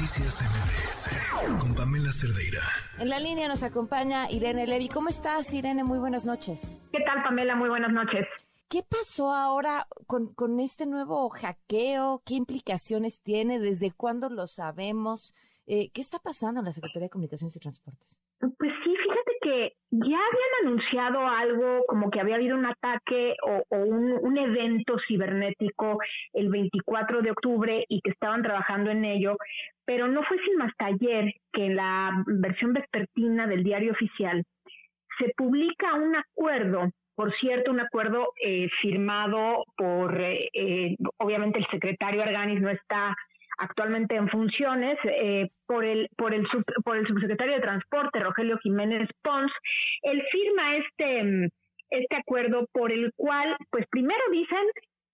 Noticias MBS con Pamela Cerdeira. En la línea nos acompaña Irene Levi. ¿Cómo estás, Irene? Muy buenas noches. ¿Qué tal, Pamela? Muy buenas noches. ¿Qué pasó ahora con, con este nuevo hackeo? ¿Qué implicaciones tiene? ¿Desde cuándo lo sabemos? Eh, ¿Qué está pasando en la Secretaría de Comunicaciones y Transportes? Pues sí, que ya habían anunciado algo como que había habido un ataque o, un, evento cibernético el 24 de octubre y que estaban trabajando en ello, pero no fue sin más ayer que en la versión vespertina del diario oficial se publica un acuerdo por cierto, un acuerdo eh, firmado por, eh, eh, obviamente el secretario Arganis no está actualmente en funciones eh, por el por el por el subsecretario de Transporte Rogelio Jiménez Pons. Él firma este este acuerdo por el cual, pues primero dicen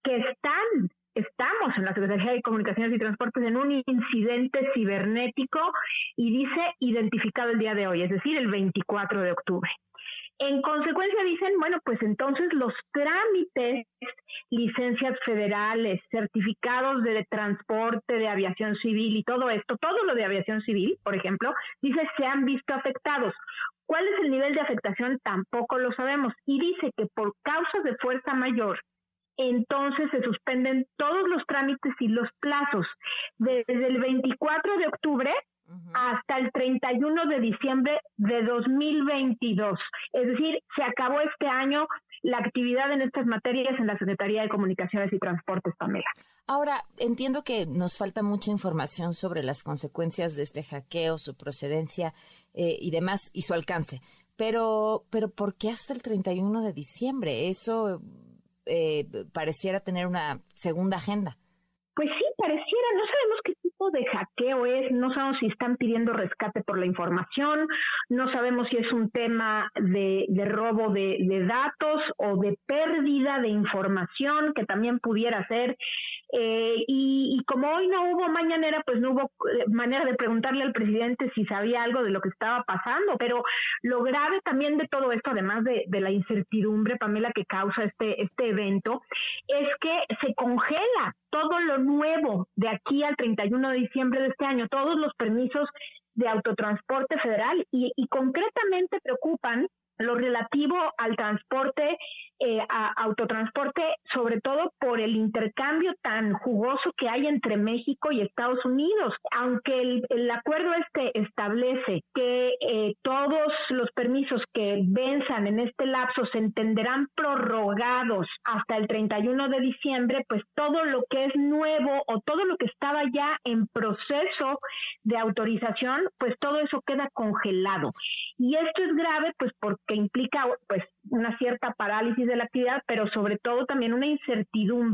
que están estamos en la Secretaría de Comunicaciones y Transportes en un incidente cibernético y dice identificado el día de hoy, es decir, el 24 de octubre. En consecuencia dicen, bueno, pues entonces los trámites, licencias federales, certificados de transporte de aviación civil y todo esto, todo lo de aviación civil, por ejemplo, dice se han visto afectados. ¿Cuál es el nivel de afectación? Tampoco lo sabemos. Y dice que por causas de fuerza mayor, entonces se suspenden todos los trámites y los plazos. Desde el 24 de octubre hasta el 31 de diciembre de 2022. Es decir, se acabó este año la actividad en estas materias en la Secretaría de Comunicaciones y Transportes, Pamela. Ahora, entiendo que nos falta mucha información sobre las consecuencias de este hackeo, su procedencia eh, y demás, y su alcance. Pero, pero ¿por qué hasta el 31 de diciembre? Eso eh, pareciera tener una segunda agenda. Pues sí, pareciera, no sabemos qué de hackeo es, no sabemos si están pidiendo rescate por la información, no sabemos si es un tema de, robo de, datos o de pérdida de información que también pudiera ser. Eh, y, como hoy no hubo mañanera, pues no hubo eh, manera de preguntarle al presidente si sabía algo de lo que estaba pasando. Pero lo grave también de todo esto, además de, de la incertidumbre, Pamela, que causa este, este evento, es que se congela todo lo nuevo de aquí al 31 de diciembre de este año, todos los permisos de autotransporte federal y, y concretamente preocupan lo relativo al transporte, eh, a autotransporte, sobre todo por el intercambio tan jugoso que hay entre México y Estados Unidos. Aunque el, acuerdo este establece que eh, todos los permisos que venzan en este lapso se entenderán prorrogados hasta el 31 de diciembre, pues todo lo que es nuevo o todo lo que estaba ya en proceso de autorización, pues todo eso queda congelado. Y esto es grave, pues porque que implica pues una cierta parálisis de la actividad, pero sobre todo también una incertidumbre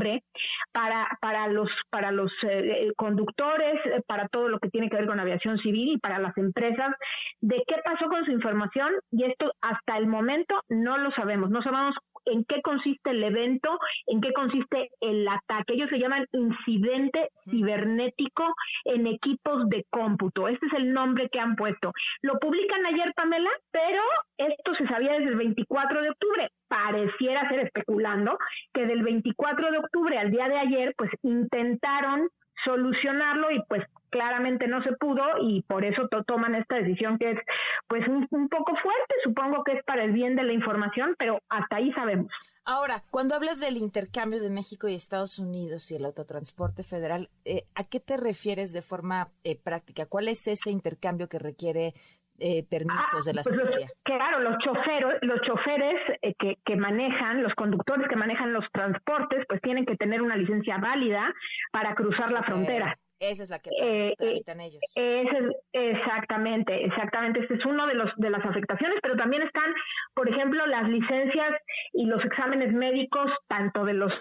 para para los para los eh, conductores, eh, para todo lo que tiene que ver con aviación civil y para las empresas de qué pasó con su información y esto hasta el momento no lo sabemos, no sabemos en qué consiste el evento, en qué consiste el ataque. Ellos se llaman incidente cibernético en equipos de cómputo. Este es el nombre que han puesto. Lo publican ayer, Pamela, pero esto se sabía desde el 24 de octubre. Pareciera ser especulando que del 24 de octubre al día de ayer, pues intentaron solucionarlo y pues claramente no se pudo y por eso toman esta decisión que es pues un, poco fuerte, supongo que es para el bien de la información, pero hasta ahí sabemos. Ahora, cuando hablas del intercambio de México y Estados Unidos y el autotransporte federal, eh, ¿a qué te refieres de forma eh, práctica? ¿Cuál es ese intercambio que requiere eh, permisos de la pues Secretaría? claro, los choferos, los choferes que, que, manejan, los conductores que manejan los transportes, pues tienen que tener una licencia válida para cruzar la frontera. Esa es la que eh, tramitan ellos. Ese exactamente, exactamente. Este es uno de los de las afectaciones, pero también están, por ejemplo, las licencias y los exámenes médicos tanto de los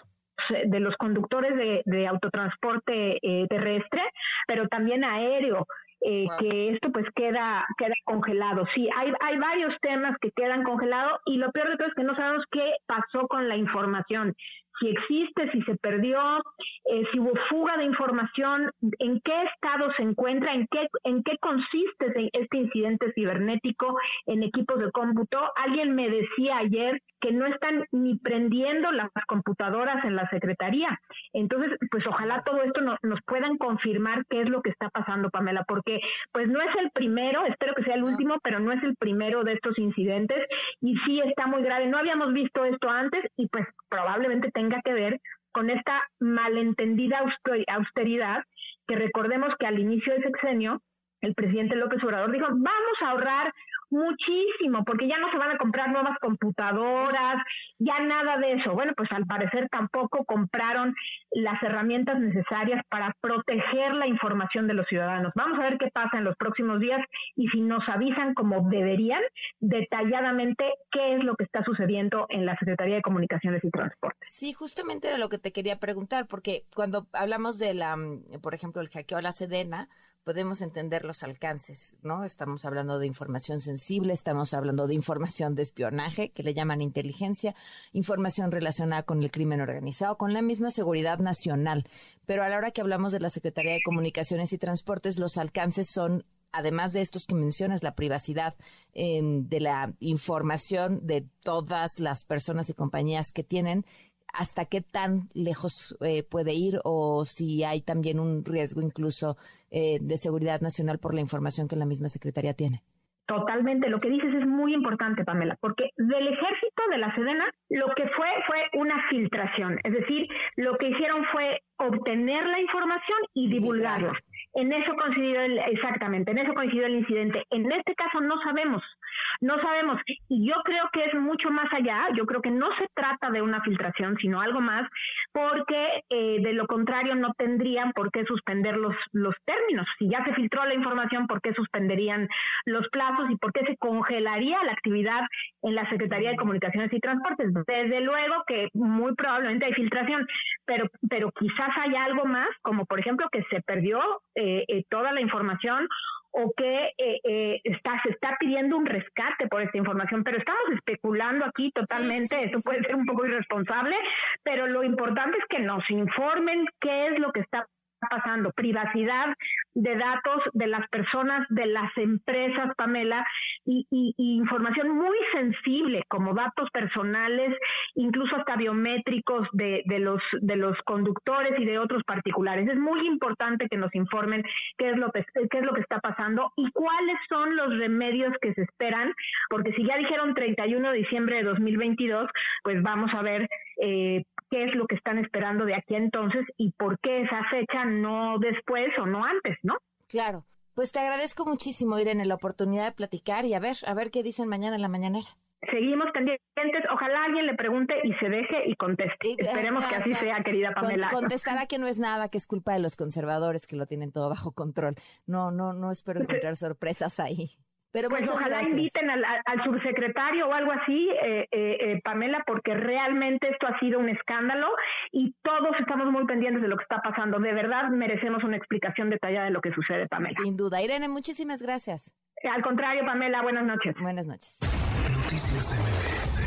de los conductores de, de autotransporte eh, terrestre, pero también aéreo. Eh, que esto pues queda queda congelado. Sí, hay hay varios temas que quedan congelados y lo peor de todo es que no sabemos qué pasó con la información si existe, si se perdió, eh, si hubo fuga de información, en qué estado se encuentra, en qué, en qué consiste este incidente cibernético en equipos de cómputo. Alguien me decía ayer que no están ni prendiendo las computadoras en la Secretaría. Entonces, pues ojalá todo esto nos puedan confirmar qué es lo que está pasando, Pamela, porque pues no es el primero, espero que sea el último, pero no es el primero de estos incidentes y sí está muy grave. No habíamos visto esto antes y pues probablemente tenga que ver con esta malentendida austeridad que recordemos que al inicio del sexenio el presidente López Obrador dijo, vamos a ahorrar muchísimo, porque ya no se van a comprar nuevas computadoras, ya nada de eso. Bueno, pues al parecer tampoco compraron las herramientas necesarias para proteger la información de los ciudadanos. Vamos a ver qué pasa en los próximos días y si nos avisan como deberían detalladamente qué es lo que está sucediendo en la Secretaría de Comunicaciones y Transportes. Sí, justamente era lo que te quería preguntar, porque cuando hablamos de la, por ejemplo, el hackeo a la Sedena, podemos entender los alcances, ¿no? Estamos hablando de información sensible, estamos hablando de información de espionaje, que le llaman inteligencia, información relacionada con el crimen organizado, con la misma seguridad nacional. Pero a la hora que hablamos de la Secretaría de Comunicaciones y Transportes, los alcances son además de estos que mencionas, la privacidad em, de la información de todas las personas y compañías que tienen hasta qué tan lejos eh, puede ir o si hay también un riesgo incluso eh, de seguridad nacional por la información que la misma Secretaría tiene. Totalmente, lo que dices es muy importante, Pamela, porque del ejército de la Sedena lo que fue fue una filtración, es decir, lo que hicieron fue obtener la información y divulgarla. En eso coincidió el, exactamente, en eso coincidió el incidente. En este caso no sabemos, no sabemos. Y yo creo que es mucho más allá. Yo creo que no se trata de una filtración, sino algo más, porque eh, de lo contrario no tendrían por qué suspender los, los términos. Si ya se filtró la información, ¿por qué suspenderían los plazos y por qué se congelaría la actividad en la Secretaría de Comunicaciones y Transportes? Desde luego que muy probablemente hay filtración, pero, pero quizás hay algo más, como por ejemplo que se perdió eh, eh, toda la información o que eh, está, se está pidiendo un rescate por esta información, pero estamos especulando aquí totalmente, eso puede ser un poco irresponsable, pero lo importante es que nos informen qué es lo que está pasando, privacidad de datos de las personas, de las empresas, Pamela, y, información muy sensible como datos personales, incluso hasta biométricos de, de, los, de los conductores y de otros particulares. Es muy importante que nos informen qué es, lo qué es lo que está pasando y cuáles son los remedios que se esperan, porque si ya dijeron 31 de diciembre de 2022, pues vamos a ver eh, qué es lo que están esperando de aquí a entonces y por qué esa fecha no después o no antes, ¿no? Claro. Pues te agradezco muchísimo, Irene, la oportunidad de platicar y a ver, a ver qué dicen mañana en la mañanera. Seguimos pendientes. Ojalá alguien le pregunte y se deje y conteste. Esperemos que así sea, querida Pamela. contestará que no es nada, que es culpa de los conservadores que lo tienen todo bajo control. No, no, no espero encontrar sorpresas ahí. Pero pues ojalá inviten al, subsecretario o algo así, eh, eh, eh, Pamela, porque realmente esto ha sido un escándalo y todos estamos muy pendientes de lo que está pasando. De verdad merecemos una explicación detallada de lo que sucede, Pamela. Sin duda. Irene, muchísimas gracias. Al contrario, Pamela, buenas noches. Buenas noches. Noticias MBS